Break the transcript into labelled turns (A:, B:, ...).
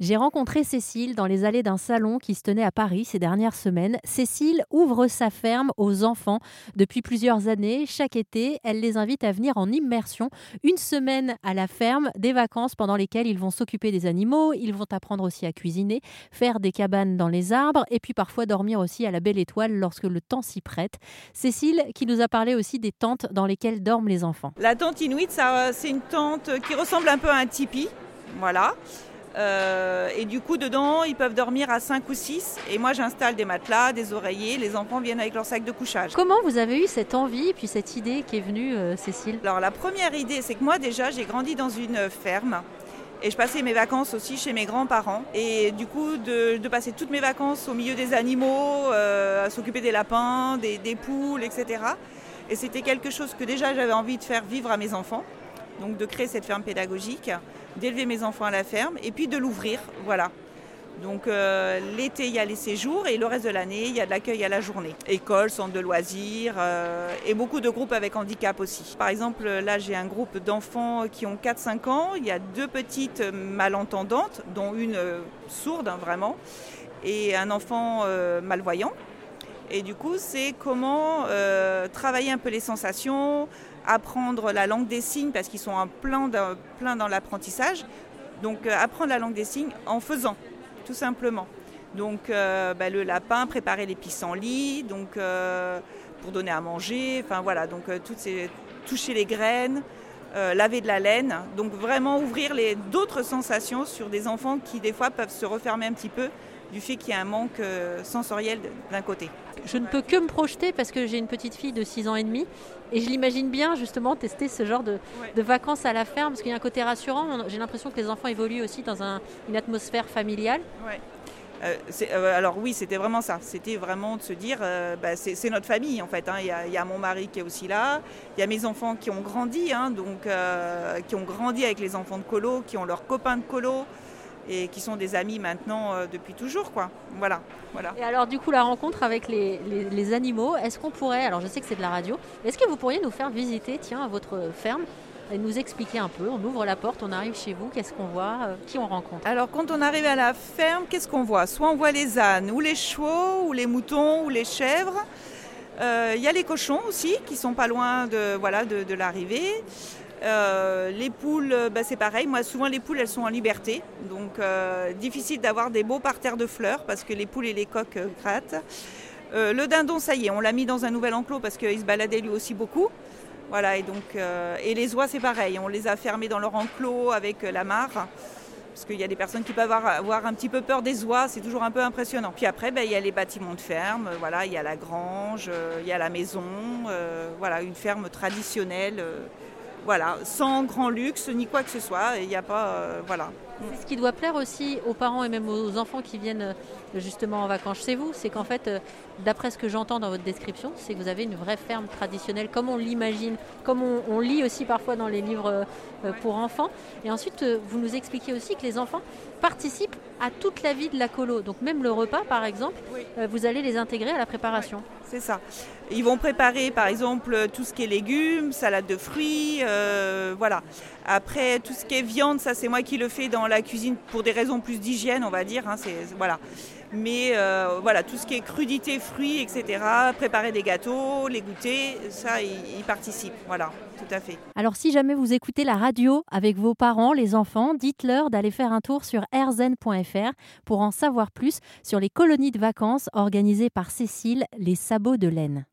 A: J'ai rencontré Cécile dans les allées d'un salon qui se tenait à Paris ces dernières semaines. Cécile ouvre sa ferme aux enfants depuis plusieurs années. Chaque été, elle les invite à venir en immersion, une semaine à la ferme, des vacances pendant lesquelles ils vont s'occuper des animaux, ils vont apprendre aussi à cuisiner, faire des cabanes dans les arbres et puis parfois dormir aussi à la belle étoile lorsque le temps s'y prête. Cécile qui nous a parlé aussi des tentes dans lesquelles dorment les enfants.
B: La tente inuit, c'est une tente qui ressemble un peu à un tipi. Voilà. Euh, et du coup, dedans, ils peuvent dormir à 5 ou 6. Et moi, j'installe des matelas, des oreillers. Les enfants viennent avec leur sac de couchage.
A: Comment vous avez eu cette envie, puis cette idée qui est venue, euh, Cécile?
B: Alors, la première idée, c'est que moi, déjà, j'ai grandi dans une ferme. Et je passais mes vacances aussi chez mes grands-parents. Et du coup, de, passer toutes mes vacances au milieu des animaux, euh, à s'occuper des lapins, des, des poules, etc. Et c'était quelque chose que déjà j'avais envie de faire vivre à mes enfants donc de créer cette ferme pédagogique, d'élever mes enfants à la ferme et puis de l'ouvrir. Voilà. Donc euh, l'été, il y a les séjours et le reste de l'année, il y a de l'accueil à la journée. École, centre de loisirs euh, et beaucoup de groupes avec handicap aussi. Par exemple, là, j'ai un groupe d'enfants qui ont 4-5 ans. Il y a deux petites malentendantes, dont une euh, sourde, hein, vraiment, et un enfant malvoyant. Et du coup, c'est comment travailler un peu les sensations, apprendre la langue des signes parce qu'ils sont en plein, dans l'apprentissage. Donc euh, apprendre la langue des signes en faisant, tout simplement. Donc euh, bah, le lapin, préparer les pissenlits, donc euh, pour donner à manger, enfin voilà, donc toutes ces, toucher les graines, laver de la laine, donc vraiment ouvrir d'autres sensations sur des enfants qui des fois peuvent se refermer un petit peu du fait qu'il y a un manque euh, sensoriel d'un côté.
A: Je ne peux que me projeter parce que j'ai une petite fille de 6 ans et demi et je l'imagine bien justement tester ce genre de, vacances à la ferme parce qu'il y a un côté rassurant. J'ai l'impression que les enfants évoluent aussi dans une atmosphère familiale.
B: Euh, euh, alors oui, c'était vraiment ça. C'était vraiment de se dire, bah, c'est notre famille en fait. Hein. Il, y a, mon mari qui est aussi là. Il y a mes enfants qui ont grandi, hein, donc qui ont grandi avec les enfants de colo, qui ont leurs copains de colo et qui sont des amis maintenant euh, depuis toujours. Quoi. Voilà, voilà.
A: Et alors du coup la rencontre avec les, les, animaux, est-ce qu'on pourrait, alors je sais que c'est de la radio, est-ce que vous pourriez nous faire visiter tiens, votre ferme et nous expliquer un peu? On ouvre la porte, on arrive chez vous, qu'est-ce qu'on voit, euh, qui on rencontre?
B: Alors quand on arrive à la ferme, qu'est-ce qu'on voit? Soit on voit les ânes, ou les chevaux, ou les moutons, ou les chèvres. Euh, il y a les cochons aussi qui sont pas loin de, voilà, de, de l'arrivée. Euh, les poules, euh, bah, c'est pareil. Moi, souvent, les poules, elles sont en liberté. Donc, euh, difficile d'avoir des beaux parterres de fleurs parce que les poules et les coques grattent. le dindon, ça y est, on l'a mis dans un nouvel enclos parce qu'il se baladait lui aussi beaucoup. Voilà, et donc, et les oies, c'est pareil. On les a fermés dans leur enclos avec la mare. Parce qu'il y a des personnes qui peuvent avoir, un petit peu peur des oies, c'est toujours un peu impressionnant. Puis après, ben, il y a les bâtiments de ferme, voilà, il y a la grange, il y a la maison, voilà, une ferme traditionnelle voilà, sans grand luxe ni quoi que ce soit. Il n'y a pas, euh, voilà.
A: Ce qui doit plaire aussi aux parents et même aux enfants qui viennent euh, justement en vacances chez vous, c'est qu'en fait, euh, d'après ce que j'entends dans votre description, c'est que vous avez une vraie ferme traditionnelle, comme on l'imagine, comme on, lit aussi parfois dans les livres pour enfants. Et ensuite, vous nous expliquez aussi que les enfants participent à toute la vie de la colo. Donc même le repas, par exemple, vous allez les intégrer à la préparation.
B: C'est ça. Ils vont préparer, par exemple, tout ce qui est légumes, salade de fruits, voilà. Après, tout ce qui est viande, ça c'est moi qui le fais dans la cuisine pour des raisons plus d'hygiène, on va dire. Hein, voilà. Mais euh, voilà, tout ce qui est crudité, fruits, etc., préparer des gâteaux, les goûter, ça, ils, participent. Voilà, tout à fait.
A: Alors, si jamais vous écoutez la radio avec vos parents, les enfants, dites-leur d'aller faire un tour sur airzen.fr pour en savoir plus sur les colonies de vacances organisées par Cécile, les sabots de laine.